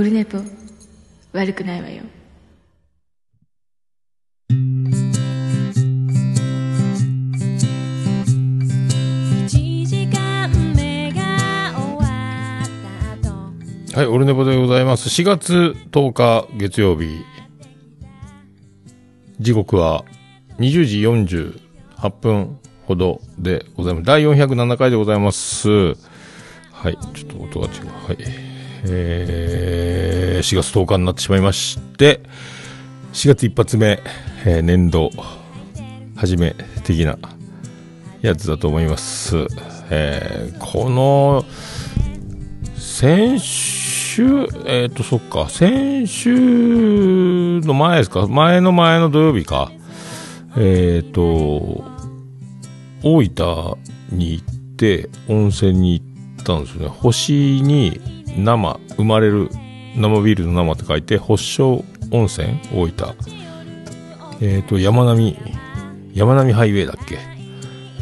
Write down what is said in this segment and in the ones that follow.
オルネポ悪くないわよ1時間目が終わった後はい、オルネポでございます。4月10日月曜日。時刻は20時48分ほどでございます。第407回でございます。はい、ちょっと音が違う。はい。えー、4月10日になってしまいまして、4月一発目、えー年度初め的なやつだと思います。えー、この、先週、えっ、と、そっか、先週の前ですか、前の前の土曜日か、えっ、と、大分に行って、温泉に行ったんですよね。星に生、生まれる、生ビールの生って書いて、星小温泉大分。えっ、と、山並み、山並みハイウェイだっけ？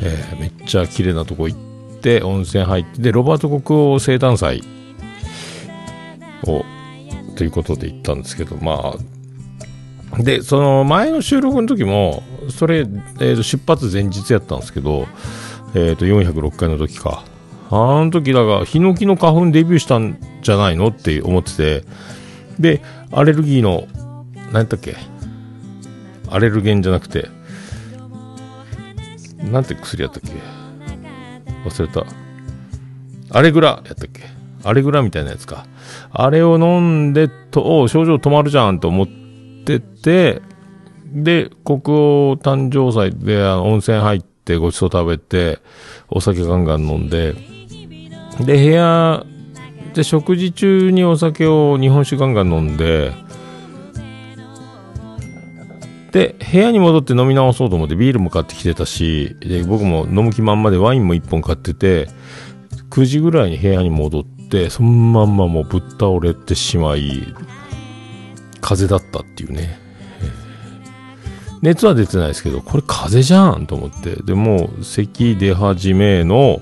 えーめっちゃ綺麗なとこ行って、温泉入って、で、ロバート国王生誕祭を、ということで行ったんですけど、まあ、で、その前の収録の時も、それ、えーと出発前日やったんですけど、えっ、と、406回の時か。あの時、だから、ヒノキの花粉デビューしたんじゃないのって思ってて、で、アレルギーの、何やったっけ？アレルゲンじゃなくて、なんて薬やったっけ？忘れた。アレグラやったっけ？アレグラみたいなやつか。あれを飲んでと、お症状止まるじゃんと思ってて、で、国王誕生祭であの温泉入ってごちそう食べて、お酒ガンガン飲んで、で、部屋で食事中にお酒を日本酒ガンガン飲んで、で、部屋に戻って飲み直そうと思ってビールも買ってきてたし、で、僕も飲む気満々でワインも1本買ってて、9時ぐらいに部屋に戻って、そのまんまもうぶっ倒れてしまい、風邪だったっていうね。熱は出てないですけど、これ風邪じゃんと思って。でもう、咳出始めの、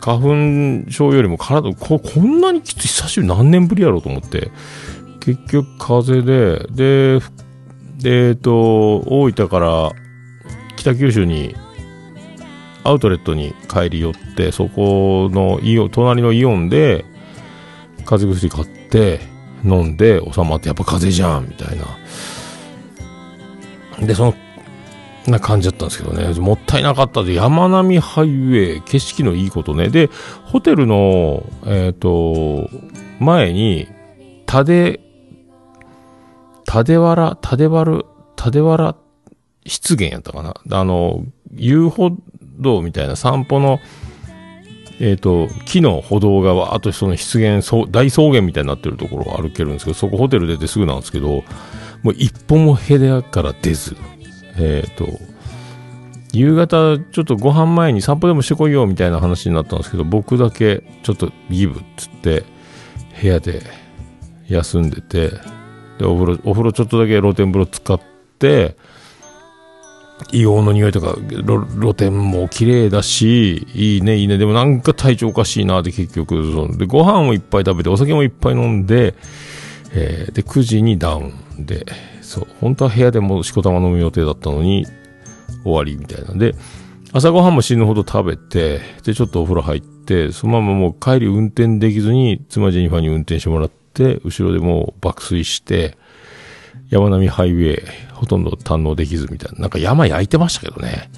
花粉症よりも体、ここんなにきつい、久しぶり何年ぶりやろうと思って。結局風邪で、で、えっと、大分から北九州にアウトレットに帰り寄って、そこのイオ、隣のイオンで、風邪薬買って、飲んで、収まって、やっぱ風邪じゃんみたいな。で、その、な感じだったんですけどね。もったいなかったで、山並みハイウェイ、景色のいいことね。で、ホテルの、えっ、と、前に、タデ、タデワラ、タデワル、タデワラ湿原やったかな。あの、遊歩道みたいな散歩の、えっ、と、木の歩道がわーっとその湿原、大草原みたいになってるところを歩けるんですけど、そこホテル出てすぐなんですけど、もう一歩も部屋から出ず、えっ、と、夕方ちょっとご飯前に散歩でもしてこいよみたいな話になったんですけど、僕だけちょっとギブっつって、部屋で休んでて、で、お風呂、お風呂ちょっとだけ露天風呂使って、硫黄の匂いとか、露天も綺麗だし、いいね、いいね。でもなんか体調おかしいなって結局、そので、ご飯をいっぱい食べて、お酒もいっぱい飲んで、えーで、9時にダウンで、そう、本当は部屋でもしこたま飲む予定だったのに、終わりみたいなんで、朝ごはんも死ぬほど食べて、で、ちょっとお風呂入って、そのままもう帰り運転できずに、妻ジェニファーに運転してもらって、後ろでもう爆睡して、山並みハイウェイ、ほとんど堪能できずみたいな。なんか山焼いてましたけどね。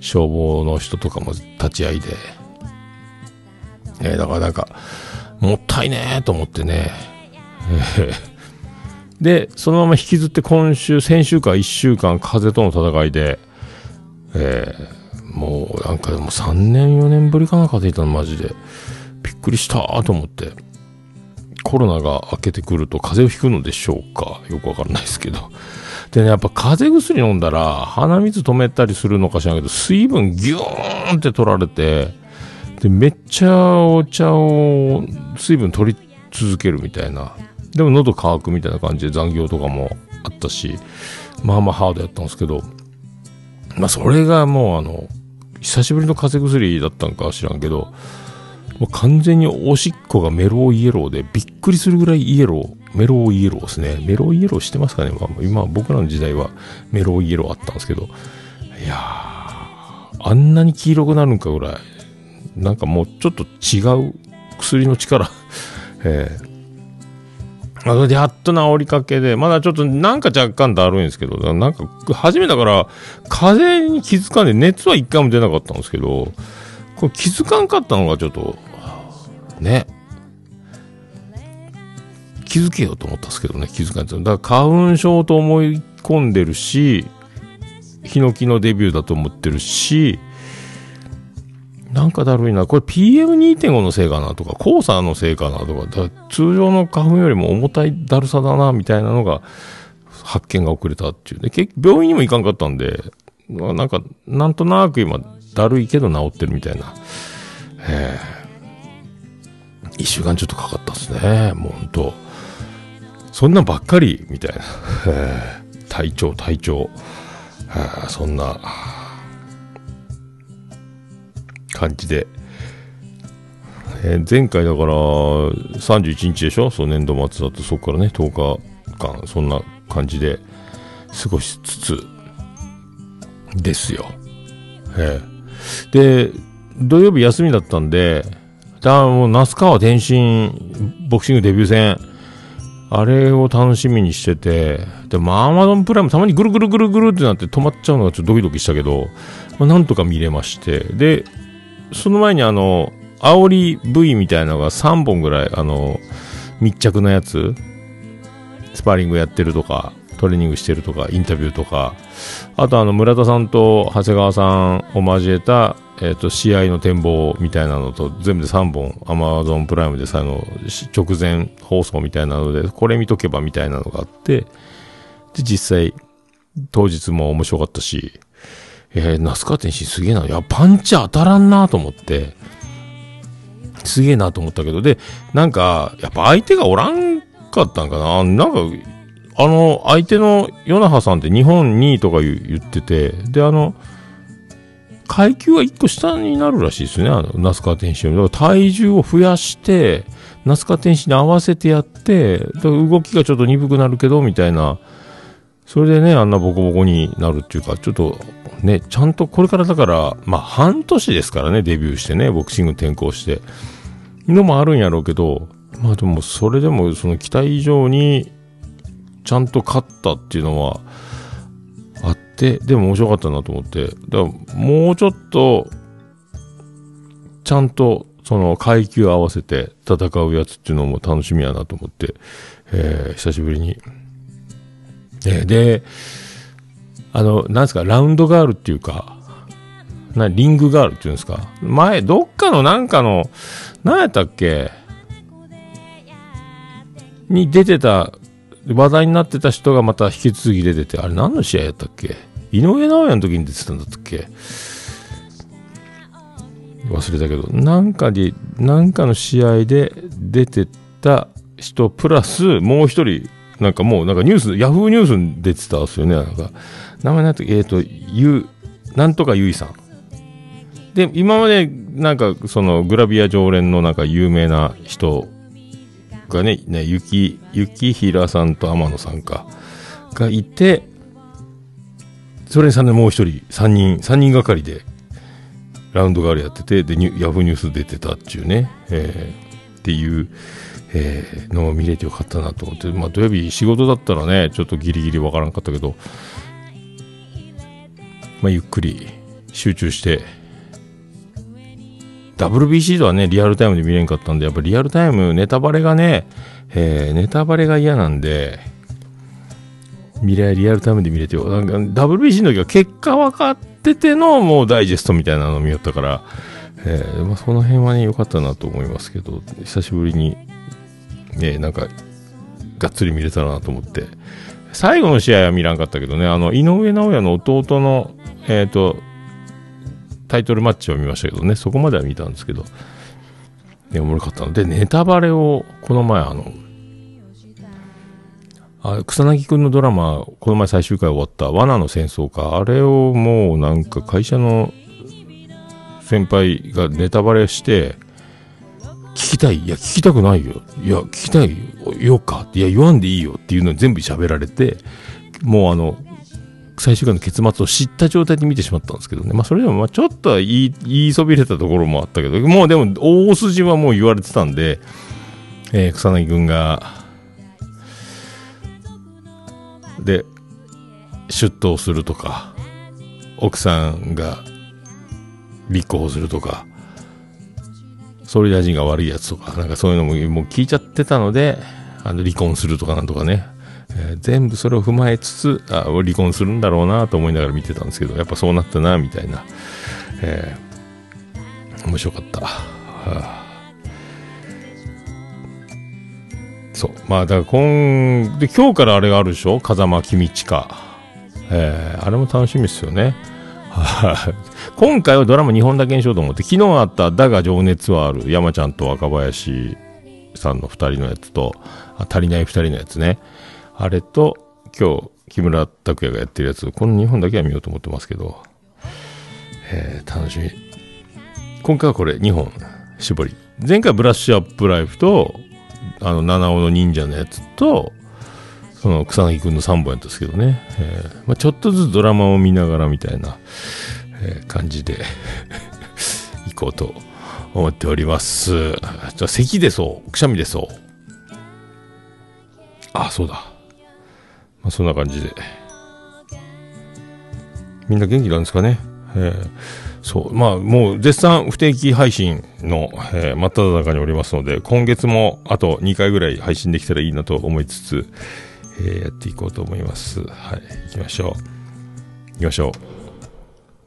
消防の人とかも立ち会いで。えーだからなんか、もったいねーと思ってね。えーで、そのまま引きずって今週、先週か1週間、風との戦いで、えーもうなんかでも3年4年ぶりかな風邪ひいたのマジで。びっくりしたと思って。コロナが明けてくると風邪をひくのでしょうかよくわかんないですけど。でね、やっぱ風邪薬飲んだら鼻水止めたりするのか知らけど、水分ギューンって取られて、で、めっちゃお茶を水分取り続けるみたいな。でも喉乾くみたいな感じで残業とかもあったし、まあまあハードやったんですけど、まあそれがもうあの、久しぶりの風邪薬だったんか知らんけど、もう完全におしっこがメローイエローで、びっくりするぐらいイエロー、メローイエローですね。メローイエローしてますかね、まあ、今僕らの時代はメローイエローあったんですけど、いやー、あんなに黄色くなるんかぐらい、なんかもうちょっと違う薬の力、えーあそれでやっと治りかけで、まだちょっとなんか若干だるいんですけど、なんか初めだから、風邪に気づかんで、熱は一回も出なかったんですけど、これ気づかんかったのがちょっと、ね。気づけようと思ったんですけどね、気づかんだから花粉症と思い込んでるし、ヒノキのデビューだと思ってるし、なんかだるいな。これ PM2.5 のせいかなとか、黄砂のせいかなとか、だ通常の花粉よりも重たいだるさだな、みたいなのが、発見が遅れたっていうね。結局病院にも行かんかったんで、なんか、なんとなく今、だるいけど治ってるみたいな。ええ一週間ちょっとかかったっすね。もうほんと。そんなんばっかり、みたいな。え体調、体調。はあそんな、感じで。えー前回だから、31日でしょ？そう年度末だと、そこからね、10日間、そんな感じで過ごしつつ、ですよ。ええで、土曜日休みだったんで、だもう、那須川天心ボクシングデビュー戦、あれを楽しみにしてて、でも、アマゾンプライムたまにぐるぐるぐるぐるってなって止まっちゃうのがちょっとドキドキしたけど、まあ、なんとか見れまして、で、その前にあの、煽り V みたいなのが3本ぐらい、あの、密着のやつ、スパーリングやってるとか、トレーニングしてるとか、インタビューとか、あとあの、村田さんと長谷川さんを交えた、えっ、と、試合の展望みたいなのと、全部で3本、アマゾンプライムでさ、あの、直前放送みたいなので、これ見とけばみたいなのがあって、で、実際、当日も面白かったし、えー、那須川天心すげえな。いや、パンチ当たらんなと思って、すげえなと思ったけど、で、なんか、やっぱ相手がおらんかったんかな。なんか、あの、相手のヨナハさんって日本2位とか言ってて、で、あの、階級が1個下になるらしいですね、あの、那須川天心。だから体重を増やして、那須川天心に合わせてやって、動きがちょっと鈍くなるけど、みたいな、それでね、あんなボコボコになるっていうか、ちょっと、ね、ちゃんとこれからだから、まあ半年ですからね、デビューしてね、ボクシング転向して。のもあるんやろうけど、まあでもそれでもその期待以上に、ちゃんと勝ったっていうのは、あって、でも面白かったなと思って、だからもうちょっと、ちゃんとその階級合わせて戦うやつっていうのも楽しみやなと思って、えー久しぶりに。えーで、あの、なんですか、ラウンドガールっていうか、な、リングガールっていうんですか。前、どっかのなんかの、何やったっけに出てた、話題になってた人がまた引き続き出てて、あれ何の試合やったっけ井上尚弥の時に出てたんだったっけ忘れたけど、なんかで、なんかの試合で出てた人プラス、もう一人、なんかもう、なんかニュース、ヤフーニュースに出てたんですよね。なんか、名前なんて、えっ、と、ゆ、なんとかゆいさん。で、今まで、なんか、その、グラビア常連のなんか有名な人がね、ね、ゆき、ゆきひらさんと天野さんか、がいて、それにさね、もう一人、三人、三人がかりで、ラウンドガールやってて、で、ヤフーニュース出てたっていうね、えーっていう、えーのを見れてよかったなと思って、まあ土曜日仕事だったらね、ちょっとギリギリわからんかったけど、まあゆっくり集中して、WBC とはね、リアルタイムで見れんかったんで、やっぱリアルタイム、ネタバレがね、えーネタバレが嫌なんで、見れ、リアルタイムで見れてよ。なんか WBC の時は結果分かってての、もうダイジェストみたいなのを見よったから、えーまあ、その辺はね、良かったなと思いますけど、久しぶりに、ね、なんか、がっつり見れたなと思って。最後の試合は見らんかったけどね、あの、井上尚弥の弟の、えっ、と、タイトルマッチを見ましたけどね、そこまでは見たんですけど、ね、おもろかったの。で、ネタバレを、この前、あの、あ草薙くんのドラマ、この前最終回終わった、罠の戦争か、あれをもうなんか会社の先輩がネタバレして、聞きたい？いや、聞きたくないよ。いや、聞きたいよか？って、いや、言わんでいいよっていうのを全部喋られて、もうあの、最終回の結末を知った状態で見てしまったんですけどね。まあ、それでも、まあ、ちょっとは言い、言いそびれたところもあったけど、もうでも、大筋はもう言われてたんで、えー草薙くんが、で、出頭するとか、奥さんが立候補するとか、総理大臣が悪いやつとか、なんかそういうのももう聞いちゃってたので、あの離婚するとかなんとかね、えー全部それを踏まえつつあ、離婚するんだろうなと思いながら見てたんですけど、やっぱそうなったな、みたいな。えー面白かった。そう。まあ、だから今、で、今日からあれがあるでしょ？風間公親。えーあれも楽しみですよね。今回はドラマ2本だけにしようと思って、昨日あっただが情熱はある山ちゃんと若林さんの2人のやつと、足りない2人のやつね。あれと、今日、木村拓哉がやってるやつ、この2本だけは見ようと思ってますけど、えー楽しみ。今回はこれ2本絞り。前回ブラッシュアップライフと、あの、七尾の忍者のやつと、その草薙くんの3本やったんですけどね。えーまあ、ちょっとずつドラマを見ながらみたいな、感じで 行こうと思っております。じゃ、咳でそう。くしゃみでそう。あ、そうだ。まあ、そんな感じで。みんな元気なんですかね？えーそう。まあ、もう絶賛不定期配信の、えー真っ只中におりますので、今月もあと2回ぐらい配信できたらいいなと思いつつ、えーやっていこうと思います。はい。行きましょう。行きましょう。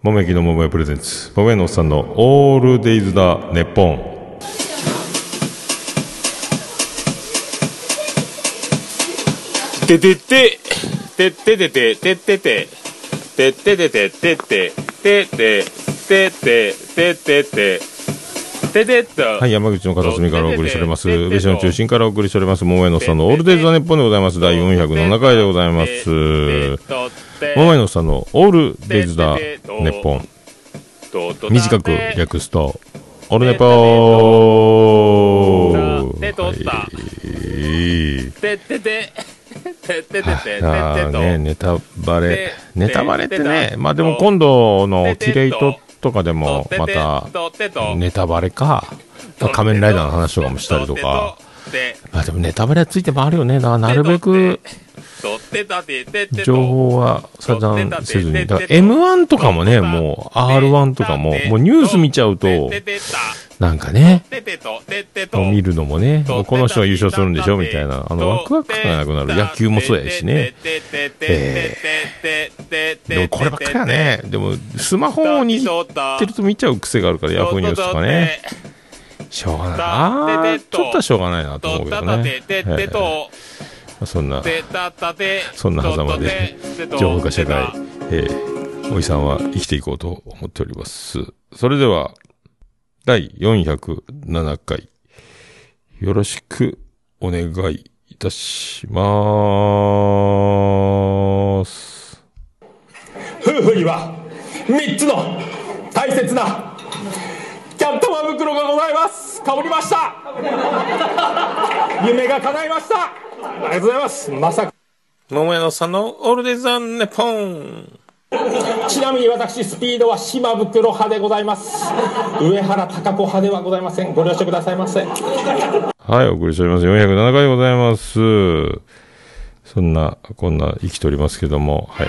もめきのもめプレゼンツ。もめのおっさんのオールデイズだ、ネッポン。ててて、てててて、ててて、てててて、てて、てて、てて、てて、て。はい、山口の片隅からお送りしております。ベシの中心からお送りしております。桃江のさんのオールデイズ・ザ・ネッポンでございます。第407回でございます。桃江のさんのオールデイズ・ザ・ネッポン。短く略すと、オルネポーあってと。ーね、ネタバレで。ネタバレってでね、でまあでも今度のキレイトとかでもとまたネタバレか、仮面ライダーの話とかもしたりとか、で、まあでもネタバレはついてもあるよね。だからなるべく情報は遮断せずに。だから M1 とかもね、もう R1 とかも、もうニュース見ちゃうと、なんかね。もう見るのもね、もうこの人が優勝するんでしょみたいな、あの、ワクワクがなくなる。野球もそうやしね。。でもこればっかりはね、でもスマホを握ってると見ちゃう癖があるから、ヤフーニュースとかね。しょうがないな。ちょっとはしょうがないなと思うけどね。ええそんな、そんな狭間で、情報化社会、えー、おじさんは生きていこうと思っております。それでは、第407回、よろしくお願いいたします。夫婦には3つの大切なキャン玉袋がございますかぶりました夢が叶いましたありがとうございますまさか桃屋のさんのオールデザ・ネポン。ちなみに私スピードは島袋派でございます上原貴子派ではございませんご了承くださいませはい、お送りしております。407回でございます。そんな、こんな生きておりますけども、はい。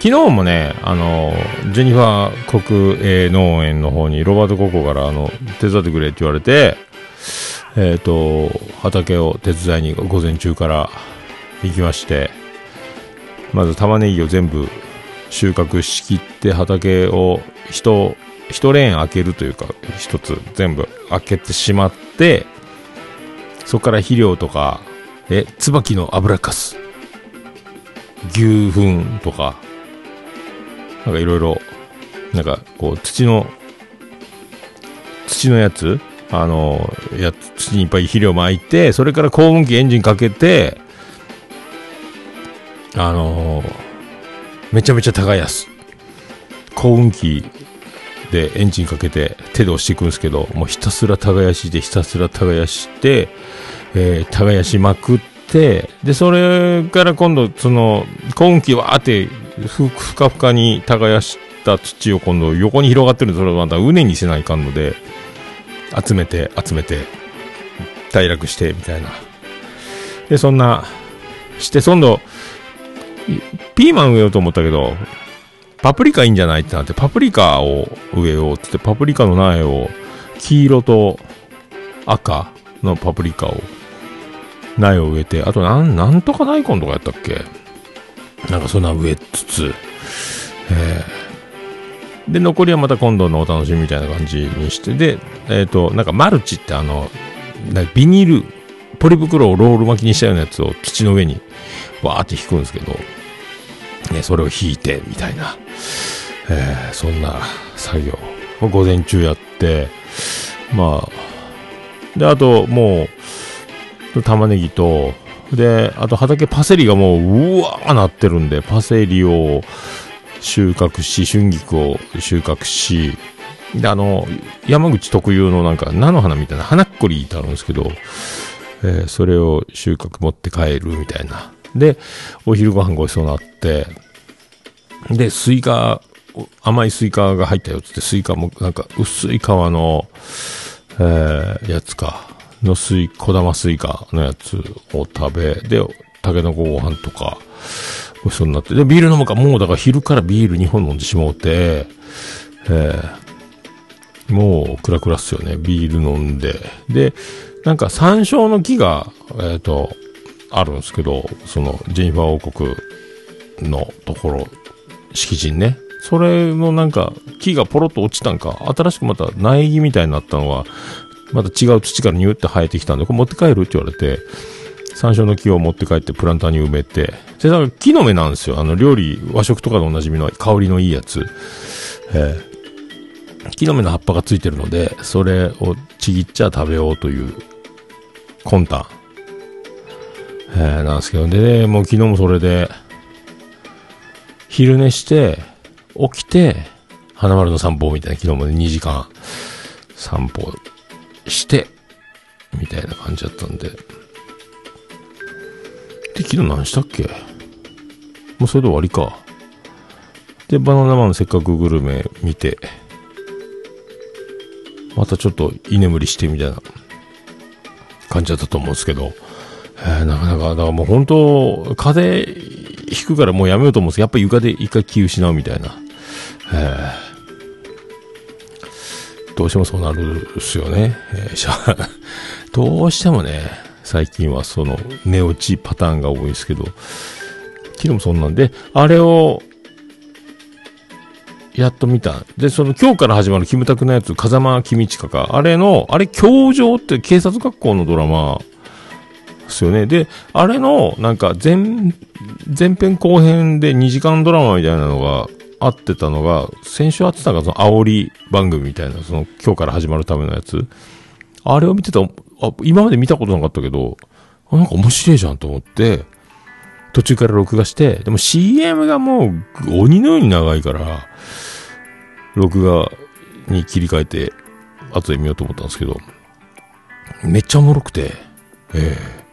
昨日もね、あの、ジェニファー国営農園の方にロバート・ココから、あの、手伝ってくれって言われて、えっ、と、畑を手伝いに午前中から行きまして、まず玉ねぎを全部収穫しきって畑を一、一レーン開けるというか、一つ全部開けてしまって、そこから肥料とか、え、椿の油かす、牛糞とか、なんかいろいろ、なんかこう土の、土のやつあの、や、土にいっぱい肥料巻いて、それから高温機エンジンかけて、あのめちゃめちゃ高いやつ。高運機でエンジンかけて手で押していくんですけど、もうひたすら耕して、ひたすら耕して、えー耕しまくって、で、それから今度、その、今季わーって、ふ、ふかふかに耕した土を今度横に広がってるんで、それをまた畝にせないかんので、集めて、集めて、平らくして、みたいな。で、そんな、して、今度、ピーマン植えようと思ったけど、パプリカいいんじゃないってなって、パプリカを植えようってって、パプリカの苗を、黄色と赤のパプリカを、苗を植えて、あとなん、なんとか大根とかやったっけ？なんかそんな植えつつ、えで、残りはまた今度のお楽しみみたいな感じにして、で、えっ、と、なんかマルチってあの、なビニール、ポリ袋をロール巻きにしたようなやつを土の上にわーって引くんですけど、ね、それを引いて、みたいな、えーそんな作業を午前中やって、まあ、で、あともう、玉ねぎと、で、あと畑パセリがもう、うわーなってるんで、パセリを収穫し、春菊を収穫し、で、あの、山口特有のなんか、菜の花みたいなはなっこりーってあるんですけど、えーそれを収穫持って帰るみたいな。で、お昼ご飯ごちそうになって、で、スイカ、甘いスイカが入ったよっつって、スイカもなんか薄い皮の、えーやつか、のスイ、小玉スイカのやつを食べ、で、タケノコご飯とか、ごちそうになって、で、ビール飲むか、もうだから昼からビール2本飲んでしもうて、えーもう、クラクラっすよね。ビール飲んで。で、なんか山椒の木が、えっ、と、あるんですけど、その、ジェニファー王国のところ、敷地にね。それのなんか、木がポロッと落ちたんか、新しくまた苗木みたいになったのが、また違う土からニューって生えてきたんで、これ持って帰るって言われて、山椒の木を持って帰ってプランターに埋めて、で、だから木の芽なんですよ。あの、料理、和食とかでおなじみの香りのいいやつ。えー木の芽の葉っぱがついてるので、それをちぎっちゃ食べようという魂胆。えー、なんですけど、で、ね、もう昨日もそれで、昼寝して、起きて、花丸の散歩みたいな、昨日もね、2時間散歩して、みたいな感じだったんで。で、昨日何したっけ？もうそれで終わりか。で、バナナマンせっかくグルメ見て、またちょっと居眠りしてみたいな感じだったと思うんですけど、えーなかなか、だからもう本当、風邪ひくからもうやめようと思うんですけど、やっぱり床で一回気失うみたいな。えーどうしてもそうなるっすよね。えーどうしてもね、最近はその寝落ちパターンが多いですけど、昨日もそんなんで、あれを、やっと見た。で、その今日から始まるキムタクのやつ、風間公親か。あれの、あれ、教場って警察学校のドラマですよね。で、あれの、なんか前、前編後編で2時間ドラマみたいなのがあってたのが、先週あってたのがその煽り番組みたいな、その今日から始まるためのやつ。あれを見てた、あ、今まで見たことなかったけど、あなんか面白いじゃんと思って、途中から録画して、でも CM がもう鬼のように長いから、録画に切り替えて、後で見ようと思ったんですけど、めっちゃおもろくて、ええ。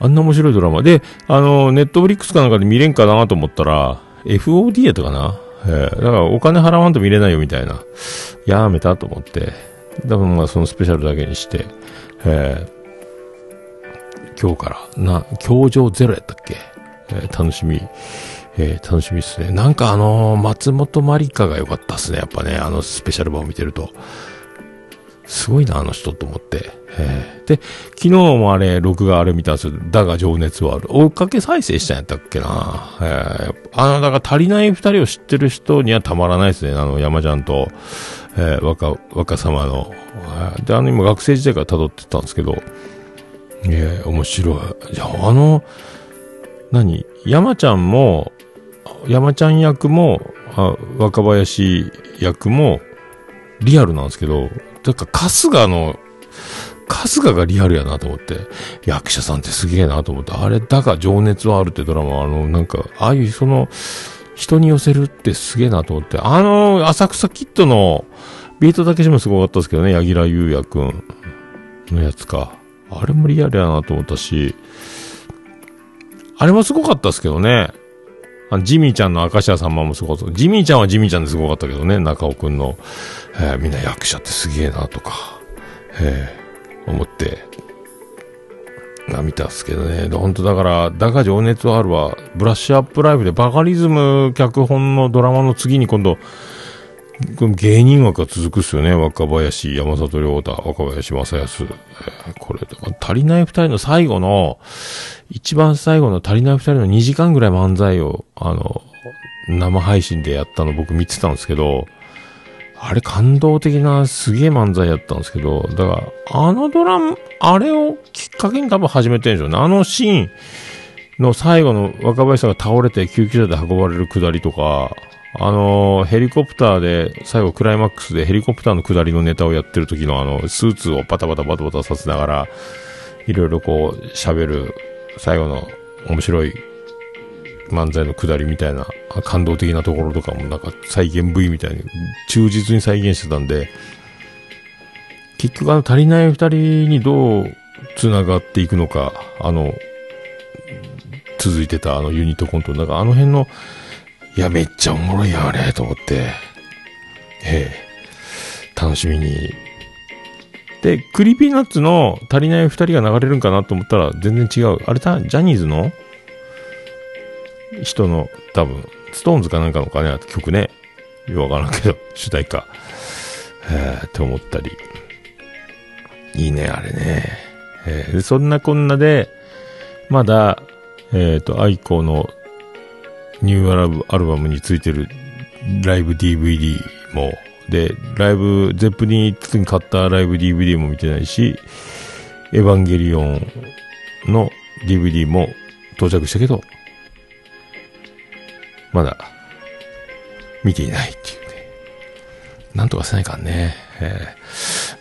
あんな面白いドラマ。で、あの、ネットフリックスかなんかで見れんかなと思ったら、FOD やったかな？ええ。だからお金払わんと見れないよみたいな。やめたと思って。多分まあそのスペシャルだけにして、ええ。今日から、な、教場ゼロやったっけ、えー楽しみ、えー楽しみっすね。なんかあのー松本まりかが良かったっすね。やっぱね、あのスペシャル版を見てると。すごいな、あの人と思って。えーで、昨日もあれ、録画あれ見たんですよ。だが情熱はある。追っかけ再生したんやったっけな。えーあの、だから足りない二人を知ってる人にはたまらないですね。あの、山ちゃんと、えー若、若様の。で、あの、今学生時代から辿ってたんですけど、ええ面白い。じゃあ、の、何？山ちゃんも、山ちゃん役も、あ若林役も、リアルなんですけど、だから春日の、春日がリアルやなと思って、役者さんってすげえなと思って、あれ、だが情熱はあるってドラマ、あの、なんか、ああいうその、人に寄せるってすげえなと思って。あの、浅草キッドのビートたけしもすごかったですけどね、柳楽優弥くんのやつか。あれもリアルやなと思ったし、あれもすごかったですけどね。あジミーちゃんの明石家さんまもすごかった。ジミーちゃんはジミーちゃんですごかったけどね、中尾くんの、えーみんな役者ってすげえなとか、えー思って、まあ見たっすけどね。で本当だから、だが情熱はあるわ。ブラッシュアップライブでバカリズム脚本のドラマの次に今度、芸人枠が続くっすよね。若林、山里亮太、若林正康。これ、足りない二人の最後の、一番最後の足りない二人の2時間ぐらい漫才を、あの、生配信でやったの僕見てたんですけど、あれ感動的なすげえ漫才やったんですけど、だから、あのドラム、あれをきっかけに多分始めてるんでしょうね。あのシーンの最後の若林さんが倒れて救急車で運ばれるくだりとか、あのヘリコプターで、最後クライマックスでヘリコプターの下りのネタをやってる時のあの、スーツをバタバタバタバタさせながら、いろいろこう、喋る、最後の面白い漫才の下りみたいな、感動的なところとかもなんか再現 V みたいに忠実に再現してたんで、結局あの足りない二人にどう繋がっていくのか、あの、続いてたあのユニットコント、なんかあの辺の、いや、めっちゃおもろいや、あれ、と思って、ええ、楽しみに。で、 Creepy Nuts の足りない二人が流れるんかなと思ったら全然違う。あれだ、ジャニーズの？人の多分、 SixTONES かなんかのかね、曲ね。よくわからんけど、主題歌。えー、って思ったり。いいね、あれね。えーでそんなこんなで、まだ、えっ、と、 aiko のニューアルバアルバムについてるライブ DVD も、で、ライブ、ゼップリン行った時に買ったライブ DVD も見てないし、エヴァンゲリオンの DVD も到着したけど、まだ、見ていないっていうね。なんとかせないかんね。えー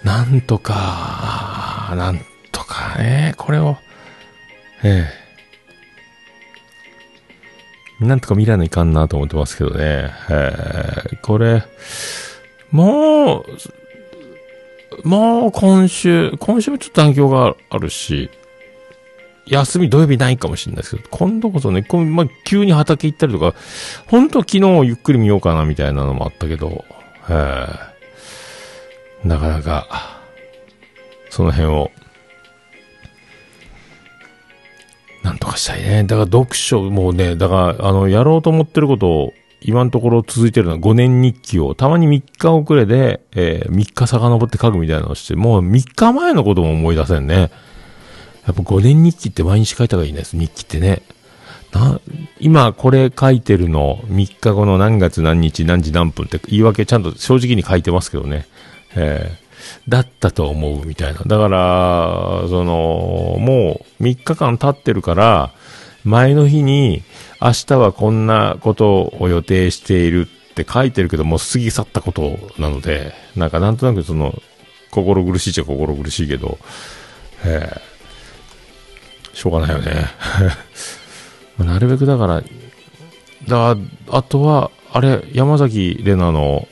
なんとか、なんとかね、これを、ええなんとか見らないかんなと思ってますけどね。えーこれ、もう、もう今週、今週もちょっと残響があるし、休み土曜日ないかもしれないですけど、今度こそね、こまあ、急に畑行ったりとか、本当は昨日ゆっくり見ようかなみたいなのもあったけど、えーなかなか、その辺を、なんとかしたいね。だから読書もうね、だから、あの、やろうと思ってることを、今のところ続いてるのは5年日記を、たまに3日遅れで、えー、3日遡って書くみたいなのをして、もう3日前のことも思い出せんね。やっぱ5年日記って毎日書いた方がいいね、日記ってね。な、今これ書いてるの、3日後の何月何日何時何分って言い訳ちゃんと正直に書いてますけどね。えーだったと思うみたいな。だから、その、もう3日間経ってるから、前の日に明日はこんなことを予定しているって書いてるけどもう過ぎ去ったことなので、なんかなんとなくその、心苦しいっちゃ心苦しいけど、えーしょうがないよね。なるべくだから、だあとは、あれ、山崎怜奈の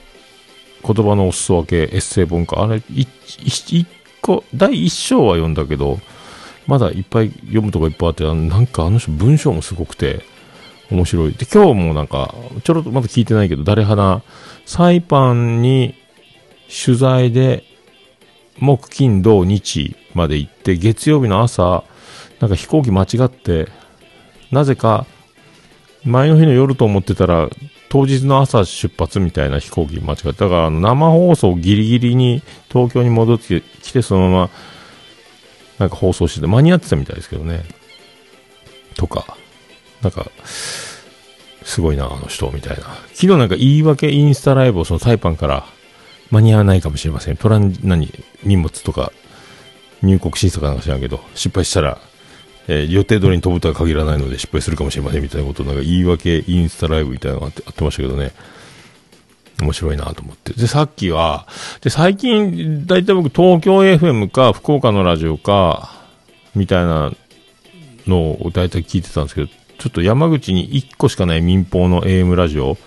言葉のお裾分けエッセイ本か。あれ、一個、第一章は読んだけど、まだいっぱい読むとこいっぱいあって、あのなんかあの人文章もすごくて、面白い。で、今日もなんか、ちょろっとまだ聞いてないけど、誰花、サイパンに取材で、木、金、土、日まで行って、月曜日の朝、なんか飛行機間違って、なぜか、前の日の夜と思ってたら、当日の朝出発みたいな飛行機間違って、だから生放送ギリギリに東京に戻ってきて、そのまま、なんか放送してて、間に合ってたみたいですけどね。とか、なんか、すごいな、あの人、みたいな。昨日なんか言い訳インスタライブをそのサイパンから間に合わないかもしれません。トラン、何、荷物とか、入国審査かなんか知らんけど、失敗したら、えー予定通りに飛ぶとは限らないので失敗するかもしれませんみたいなことなんか言い訳インスタライブみたいなのがあってあってましたけどね。面白いなと思って。で、さっきは、で、最近、だいたい僕東京 FM か福岡のラジオか、みたいなのをだいたい聞いてたんですけど、ちょっと山口に1個しかない民放の AM ラジオ、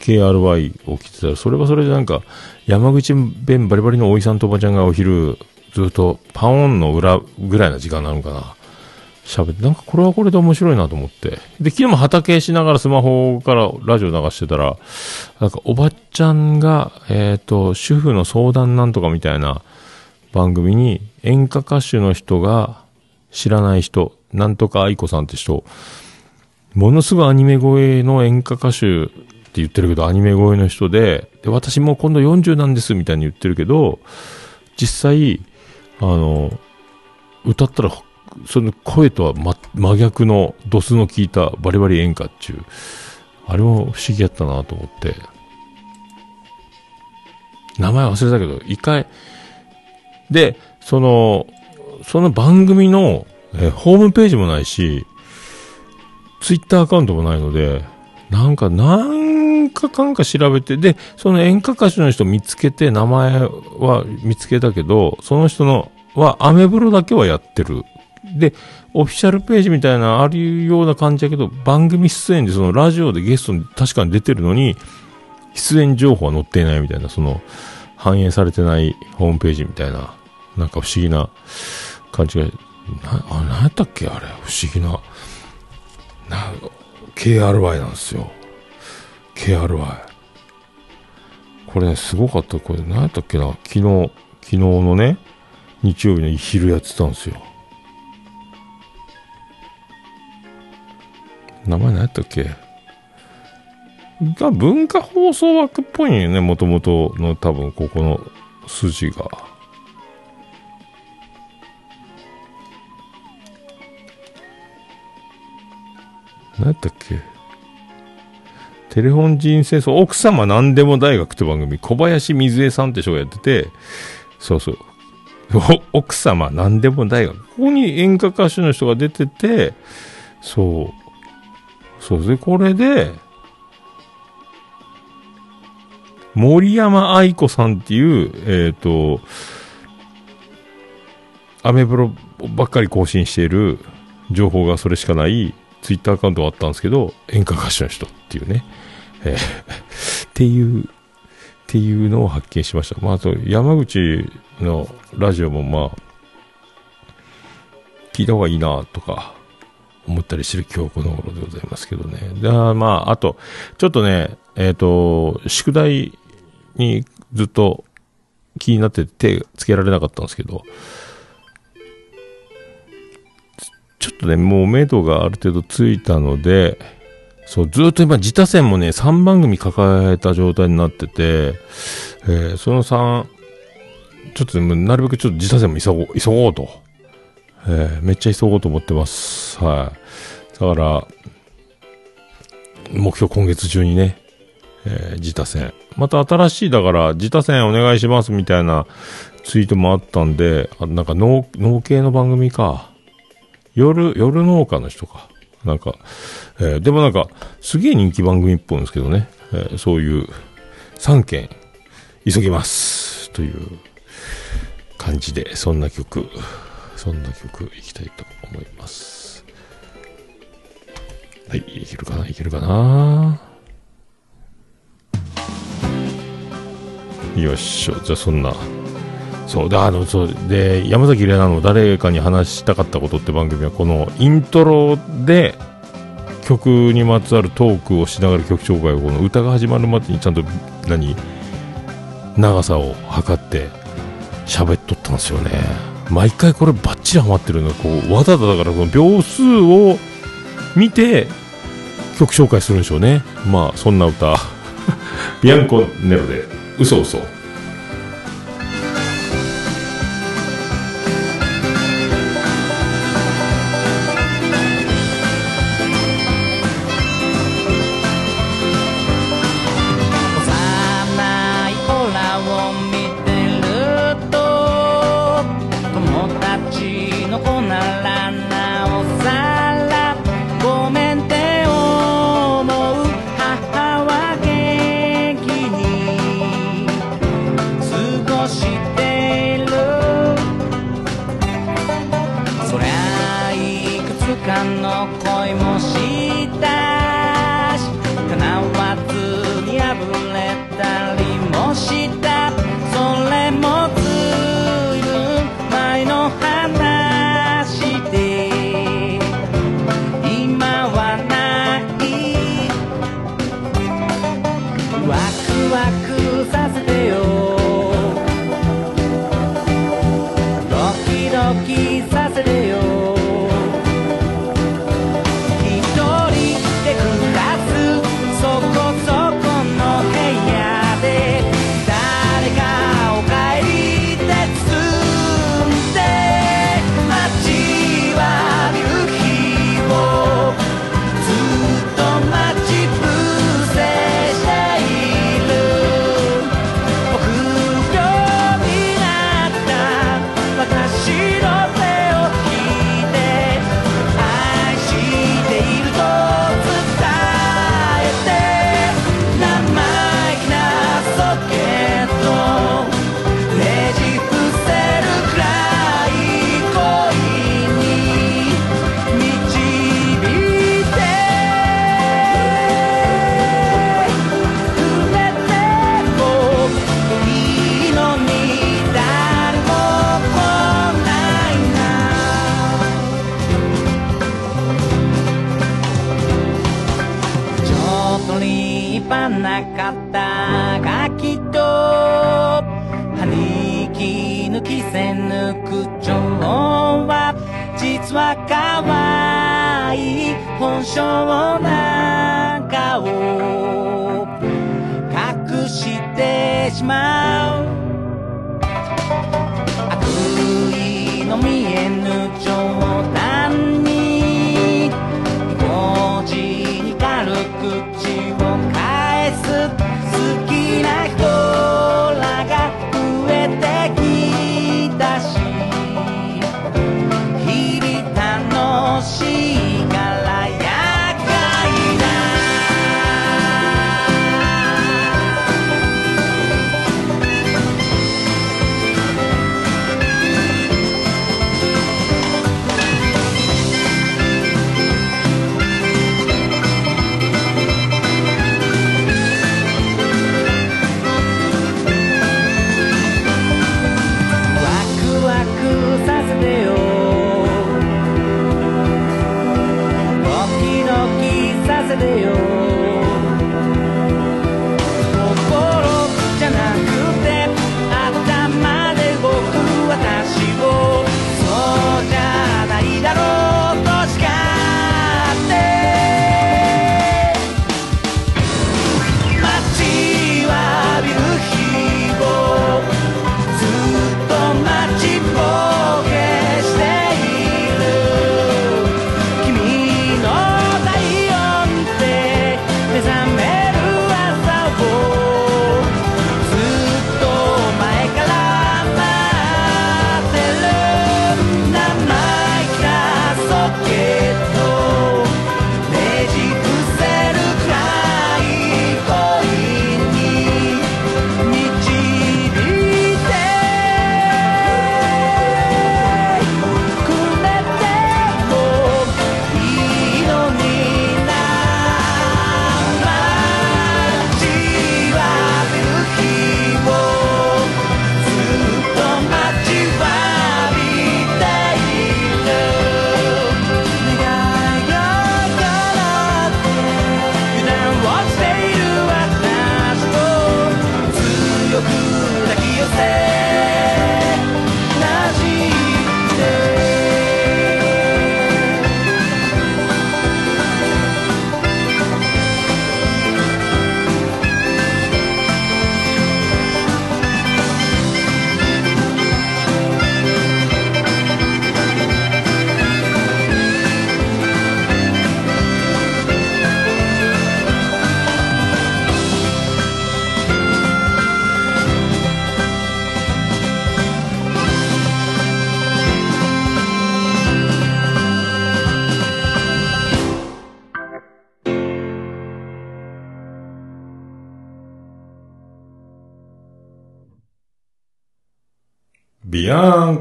KRY を聞いてたら、それはそれでなんか、山口弁バリバリのおいさんとおばちゃんがお昼、ずっとパオンの裏ぐらいな時間なのかな。喋って、なんかこれはこれで面白いなと思って。で、昨日も畑しながらスマホからラジオ流してたら、なんかおばちゃんが、えっ、と、主婦の相談なんとかみたいな番組に演歌歌手の人が知らない人、なんとか愛子さんって人、ものすごいアニメ声の演歌歌手って言ってるけど、アニメ声の人で、で、私もう今度40なんですみたいに言ってるけど、実際、あの、歌ったら、その声とは真真逆のドスの効いたバリバリ演歌っていう、あれも不思議やったなと思って、名前忘れたけど、一回、で、その、その番組の、えホームページもないし、ツイッターアカウントもないので、なんか、なんかかんか調べて、で、その演歌歌手の人見つけて、名前は見つけたけど、その人のは、アメブロだけはやってる。で、オフィシャルページみたいなあるような感じだけど、番組出演でそのラジオでゲストに確かに出てるのに、出演情報は載っていないみたいな、その、反映されてないホームページみたいな、なんか不思議な感じが、な、あ、なんやったっけあれ、不思議な、な、KRY なんですよ。KRY。これね、すごかった。これ、何やったっけな昨日、昨日のね、日曜日の昼やってたんですよ。名前何やったっけ？が文化放送枠っぽいんよね、もともとの多分ここの筋が。何やったっけ？テレフォン人生そう、奥様何でも大学って番組、小林水江さんって人がやってて、そうそう。奥様何でも大学。ここに演歌歌手の人が出てて、そう。そうですね、これで、森山愛子さんっていう、えっ、と、アメブロばっかり更新している情報がそれしかないツイッターアカウントがあったんですけど、演歌歌手の人っていうね。えーっていう、っていうのを発見しました。まあ、あと、山口のラジオもまあ、聞いた方がいいなとか、思ったりしてる今日この頃でございますけどね。で、あまあ、あと、ちょっとね、えっ、と、宿題にずっと気になって手つけられなかったんですけど、ちょっとね、もう目処がある程度ついたので、そう、ずっと今、自他戦もね、3番組抱えた状態になってて、えーその3、ちょっとね、なるべくちょっと自他戦も急ごう、急ごうと。えーめっちゃ急ごうと思ってます。はい。だから、目標今月中にね、えー自他戦。また新しい、だから、自他戦お願いしますみたいなツイートもあったんで、あなんか農、農系の番組か。夜、夜農家の人か。なんか、えーでもなんか、すげえ人気番組っぽいんですけどね。えーそういう3件、急ぎます。という感じで、そんな曲、そんな曲いきたいと思います。はい、いけるかな？いけるかな？よっしょ、じゃあそんな、そう、で、あの、そう、で、山崎怜奈の誰かに話したかったことって番組は、このイントロで、曲にまつわるトークをしながら曲紹介を、この歌が始まるまでにちゃんと、何、長さを測って喋っとったんですよね。毎回これバッチリハマってるのこう、わざわざだからこの秒数を見て曲紹介するんでしょうね。まあ、そんな歌。ビアンコネロで、嘘嘘。症なんかを隠してしまう。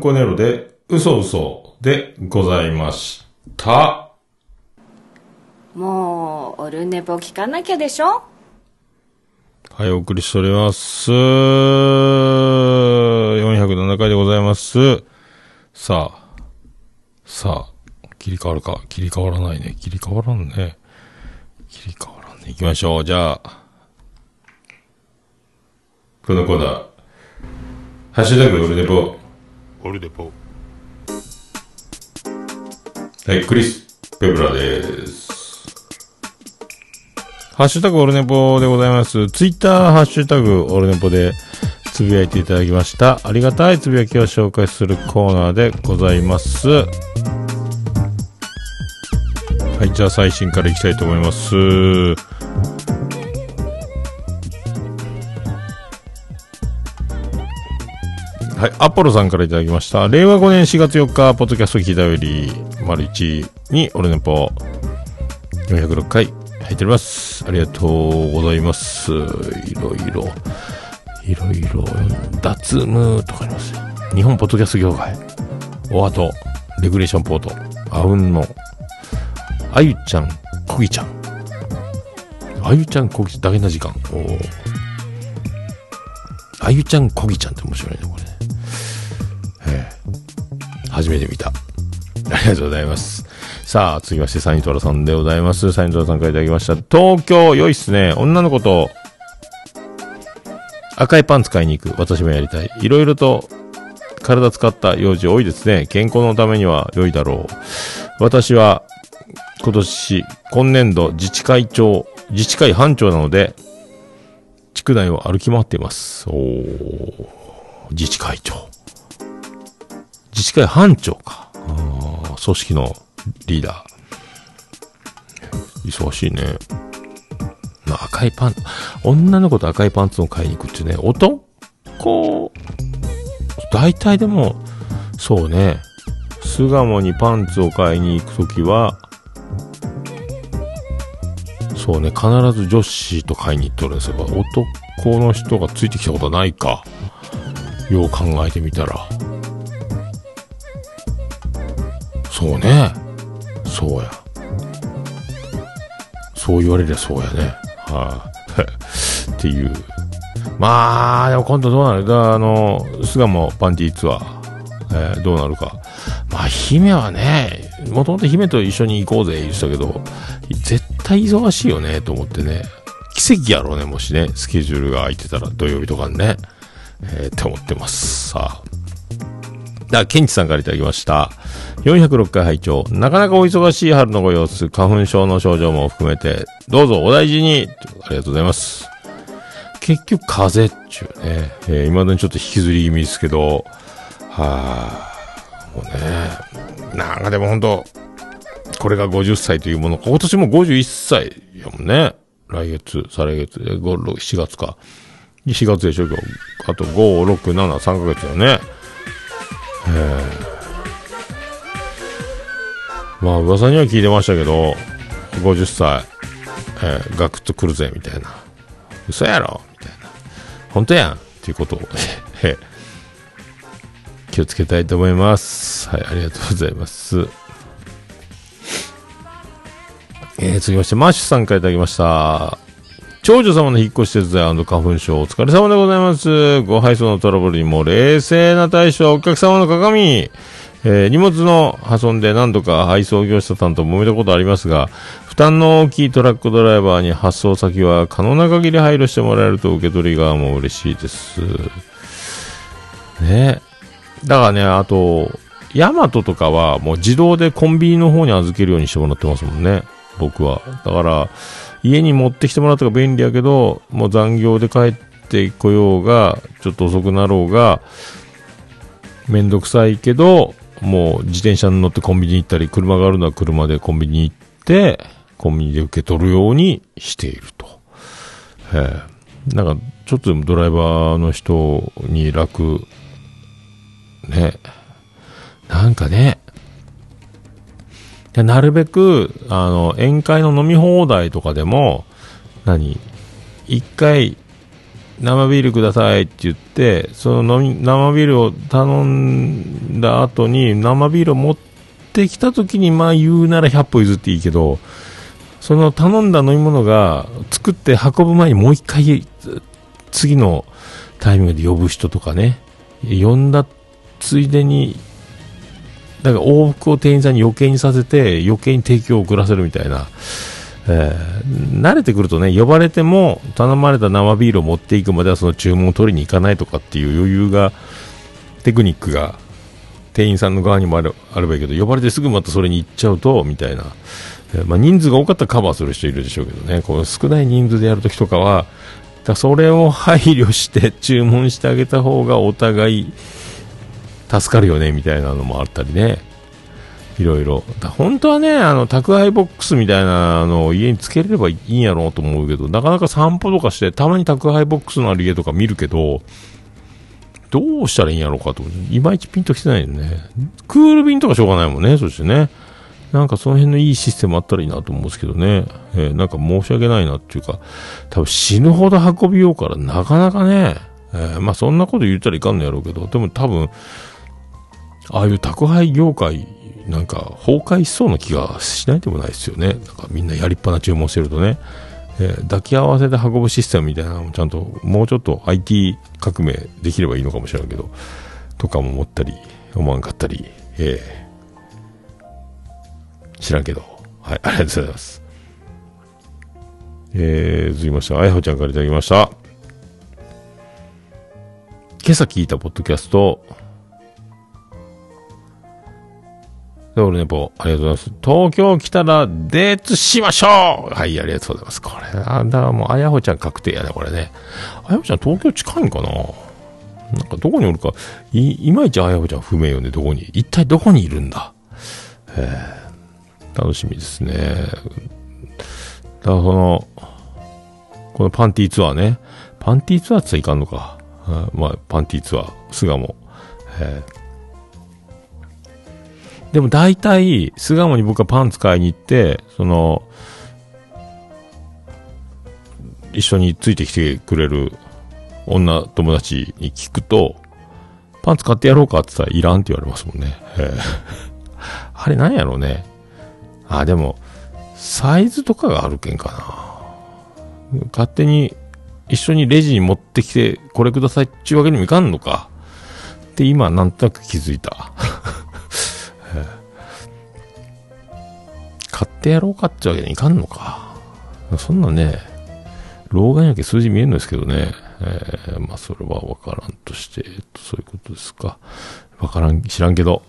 コネロで、嘘嘘でございました。もう、オルネポ聞かなきゃでしょ？はい、お送りしております。407回でございます。さあ、さあ、切り替わるか、切り替わらないね、切り替わらんね。切り替わらんね。行きましょう。じゃあ、このコーナー、ハッシュタグオルネポオルデポ。はい、クリス・ペブラです。ハッシュタグオルネポでございます。ツイッターハッシュタグオルネポでつぶやいていただきました。ありがたいつぶやきを紹介するコーナーでございます。はい、じゃあ最新からいきたいと思います。はい、アポロさんからいただきました。令和5年4月4日、ポッドキャスト聞いたより、丸1に、オルネポ、406回、入っております。ありがとうございます。いろいろ、いろいろ、脱務とかあります。日本ポッドキャスト業界、おあと、レギュレーションポート、あうんの、あゆちゃん、こぎちゃん。あゆちゃん、こぎちゃん、だけな時間。おあゆちゃん、こぎちゃんって面白いね、これ。ええ初めて見た。ありがとうございます。さあ、続きまして、サイントラさんでございます。サイントラさんからいただきました。東京、良いっすね。女の子と、赤いパンツ買いに行く。私もやりたい。いろいろと、体使った用事多いですね。健康のためには良いだろう。私は、今年、今年度、自治会長、自治会班長なので、地区内を歩き回っています。おー、自治会長。自治会班長か。あ組織のリーダー。忙しいね。まあ、赤いパン、女の子と赤いパンツを買いに行くってね、男？大体でも、そうね、巣鴨にパンツを買いに行くときは、そうね、必ず女子と買いに行っておるんですよ。男の人がついてきたことはないか。よう考えてみたら。そうね。そうや。そう言われりゃそうやね。はい、っていう。まあ、でも今度どうなる？だあの、巣鴨パンティーツアー、えーどうなるか。まあ、姫はね、もともと姫と一緒に行こうぜ言ってたけど、絶対忙しいよね、と思ってね。奇跡やろうね、もしね、スケジュールが空いてたら、土曜日とかにね。えーって思ってます。さあ。だから、ケンチさんからいただきました。406回拝聴なかなかお忙しい春のご様子、花粉症の症状も含めて、どうぞお大事にありがとうございます。結局、風邪っちゅうね。えー、未だにちょっと引きずり気味ですけど、はあ、もうね、なんかでも本当これが50歳というもの、今年も51歳やもんね。来月、再来月、5、6、7月か。4月でしょ、今日。あと5、6、7、3ヶ月だよね。まあ噂には聞いてましたけど、50歳、えーガクッと来るぜ、みたいな。嘘やろみたいな。本当やんっていうことを、え気をつけたいと思います。はい、ありがとうございます。えー、続きまして、マッシュさんからいただきました。長女様の引っ越し手伝い花粉症、お疲れ様でございます。ご配送のトラブルにも冷静な対処、お客様の鏡。えー荷物の破損で何度か配送業者さんと揉めたことありますが、負担の大きいトラックドライバーに発送先は可能な限り配慮してもらえると受け取り側も嬉しいです。ねだからね、あと、ヤマトとかはもう自動でコンビニの方に預けるようにしてもらってますもんね。僕は。だから、家に持ってきてもらったら便利やけど、もう残業で帰ってこようが、ちょっと遅くなろうが、めんどくさいけど、もう自転車に乗ってコンビニ行ったり、車があるのは車でコンビニ行って、コンビニで受け取るようにしていると。ええなんか、ちょっとでもドライバーの人に楽、ね。なんかね、なるべく、あの、宴会の飲み放題とかでも、何？一回、生ビールくださいって言って、その飲み、生ビールを頼んだ後に、生ビールを持ってきた時に、まあ言うなら100歩譲っていいけど、その頼んだ飲み物が作って運ぶ前にもう一回次のタイミングで呼ぶ人とかね、呼んだついでに、だから往復を店員さんに余計にさせて、余計に提供を遅らせるみたいな、えー慣れてくるとね、呼ばれても頼まれた生ビールを持っていくまではその注文を取りに行かないとかっていう余裕が、テクニックが店員さんの側にもあるあればいいけど、呼ばれてすぐまたそれに行っちゃうと、みたいな。えーまあ、人数が多かったらカバーする人いるでしょうけどね、この少ない人数でやるときとかは、だそれを配慮して注文してあげた方がお互い助かるよね、みたいなのもあったりね。いろいろ。本当はね、あの、宅配ボックスみたいなのを家につけれればいいんやろうと思うけど、なかなか散歩とかして、たまに宅配ボックスのある家とか見るけど、どうしたらいいんやろうかと。いまいちピンときてないよね。クール便とかしょうがないもんね、そしてね。なんかその辺のいいシステムあったらいいなと思うんですけどね。えーなんか申し訳ないなっていうか、多分死ぬほど運びようからなかなかね、えーまあそんなこと言ったらいかんのやろうけど、でも多分、ああいう宅配業界、なんか崩壊しそうな気がしないでもないですよね。なんかみんなやりっぱな注文してるとね。えー抱き合わせで運ぶシステムみたいなのもちゃんと、もうちょっと IT 革命できればいいのかもしれないけど、とかも思ったり、思わんかったり、えー知らんけど。はい、ありがとうございます。えー、続きまして、あやほちゃんからいただきました。今朝聞いたポッドキャスト、で、俺ね、ぽ、ありがとうございます。東京来たらデートしましょうはい、ありがとうございます。これ、あ、だからもう、あやほちゃん確定やね、これね。あやほちゃん東京近いんかな？なんかどこにおるか、い、いまいちあやほちゃん不明よね、どこに？一体どこにいるんだ？えー、楽しみですね。だからその、このパンティーツアーね。パンティーツアーって言ったらいかんのか。あまあ、パンティーツアー、巣鴨。えーでも大体、巣鴨に僕はパンツ買いに行って、その、一緒についてきてくれる女友達に聞くと、パンツ買ってやろうか？って言ったらいらんって言われますもんね。あれなんやろうね。あ、でも、サイズとかがあるけんかな。勝手に一緒にレジに持ってきて、これくださいっていうわけにもいかんのか。って今、なんとなく気づいた。買ってやろうかってわけにはいかんのか。そんなね、老眼やけ数字見えるんですけどね。えーまあ、それはわからんとして、えっと、そういうことですか。わからん、知らんけど。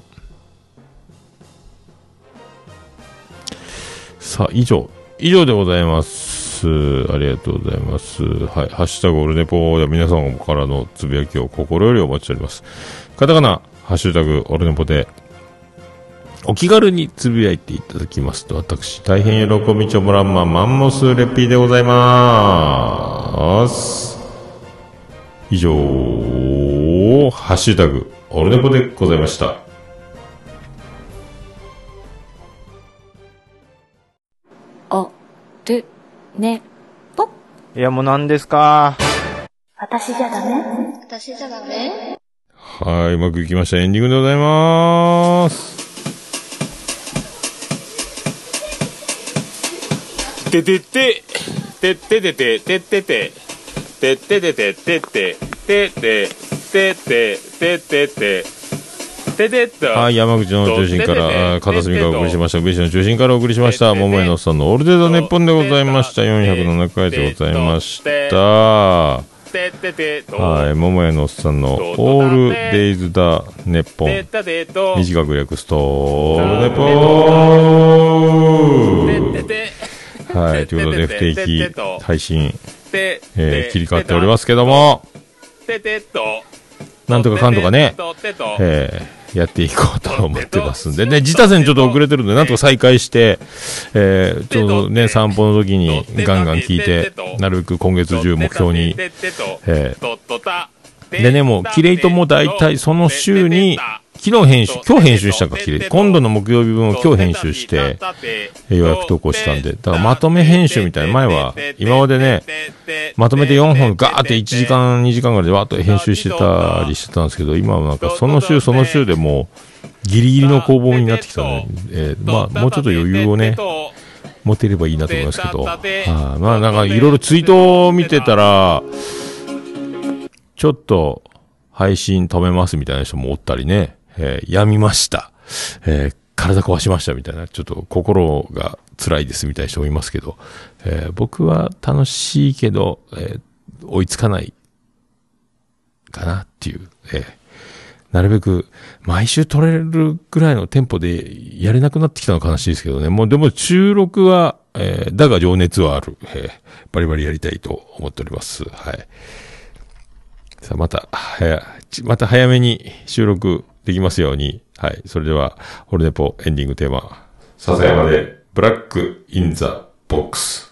さあ、以上。以上でございます。ありがとうございます。はい。ハッシュタグオルネポで皆様からのつぶやきを心よりお待ちしております。カタカナ、ハッシュタグオルネポで、お気軽につぶやいていただきますと、私、大変喜びちょもらんまマンモスレッピーでございます。以上、ハッシュタグ、オルネポでございました。お、る、ね、ぽ。いや、もう何ですか？私じゃダメ？私じゃダメ？はい、うまくいきました。エンディングでございます。ててて、てっててて、てってて、てっててて、てって、てって、てって、てってて、ててっと。はい、山口の中心から、片隅からお送りしました。宇部市の中心からお送りしました。桃江のさんのオールデートネッポンでございました。407回でございました。はい、桃江のおっさんのオールデイズだネッポン。短く略すと、オールネポててーはい、ということで不定期配信、て、えー切り替わっておりますけども。なんとかかんとかね。えーやっていこうと思ってますんで。ね、自他戦ちょっと遅れてるんで、なんとか再開して、えーちょうどね、散歩の時にガンガン聞いて、なるべく今月中目標に、えー。でね、もう、キレイトも大体その週に、昨日編集、今日編集したんか、キレイト。今度の木曜日分を今日編集して、えーようやく投稿したんで、だからまとめ編集みたいな、前は、今までね、まとめて4本ガーって1時間、2時間ぐらいでわーっと編集してたりしてたんですけど、今はなんかその週その週でもう、ギリギリの攻防になってきたので、えーまあ、もうちょっと余裕をね、持てればいいなと思いますけど、はいまあなんかいろいろツイートを見てたら、ちょっと配信止めますみたいな人もおったりね、えー、やみました。えー体壊しましたみたいな、ちょっと心が辛いですみたいな人もいますけど、えー僕は楽しいけど、えー追いつかないかなっていう、えーなるべく毎週撮れるぐらいのテンポでやれなくなってきたの悲しいですけどね。もうでも収録は、えーだが情熱はある、えーバリバリやりたいと思っております。はい。さあ、また、早、ちまた早めに収録できますように。はい。それでは、ホルネポエンディングテーマ、笹山で、 Black in the Box。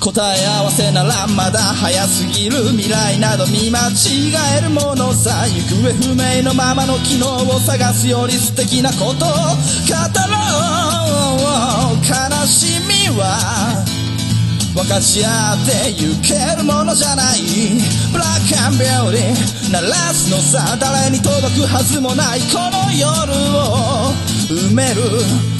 答え合わせならまだ早すぎる未来など見間違えるものさ行方不明のままの機能を探すより素敵なことを語ろう悲しみは分かち合ってゆけるものじゃない。ブラックアンビューティー鳴らすのさ誰に届くはずもないこの夜を埋める。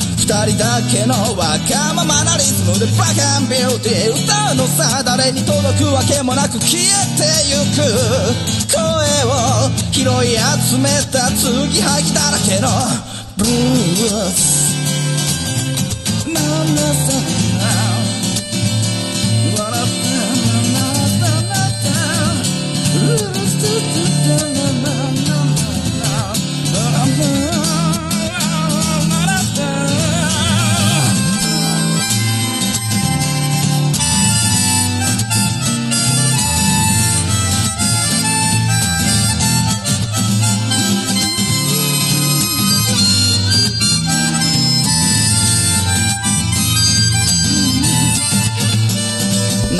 人だけのわがままなリズムでブラックアンビューティー歌うのさ誰に届くわけもなく消えてゆく声を拾い集めた継ぎはぎだらけのブルース。なんだそれな笑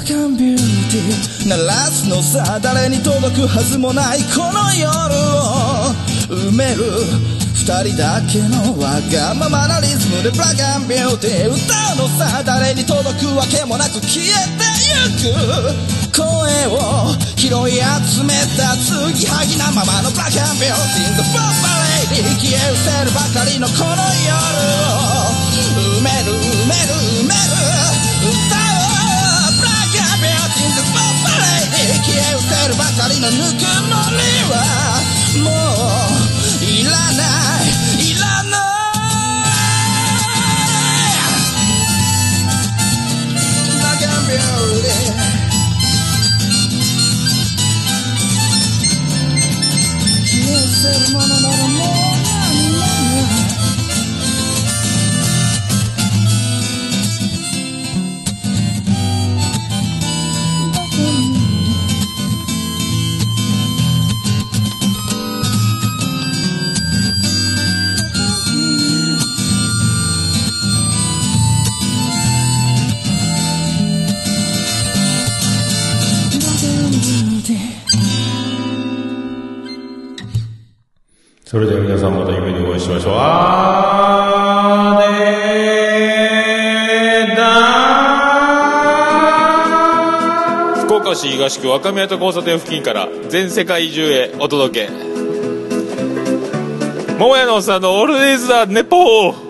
ブラックアンビューティー鳴らすのさ誰に届くはずもないこの夜を埋める二人だけのわがままなリズムでブラックアンビューティー歌うのさ誰に届くわけもなく消えてゆく声を拾い集めた継ぎはぎなままのブラックアンビューティー The f o r t Lady 消え失せるばかりのこの夜を埋める埋める埋める歌るばかりのぬくもりはもういらないいらない Black and Beauty 消えるものならそれでは皆さんまた夢でお会いしましょう。あーねー。だ福岡市東区若宮と交差点付近から全世界中へお届け。桃屋のおっさんのオールディーズ・ザ・ネポー。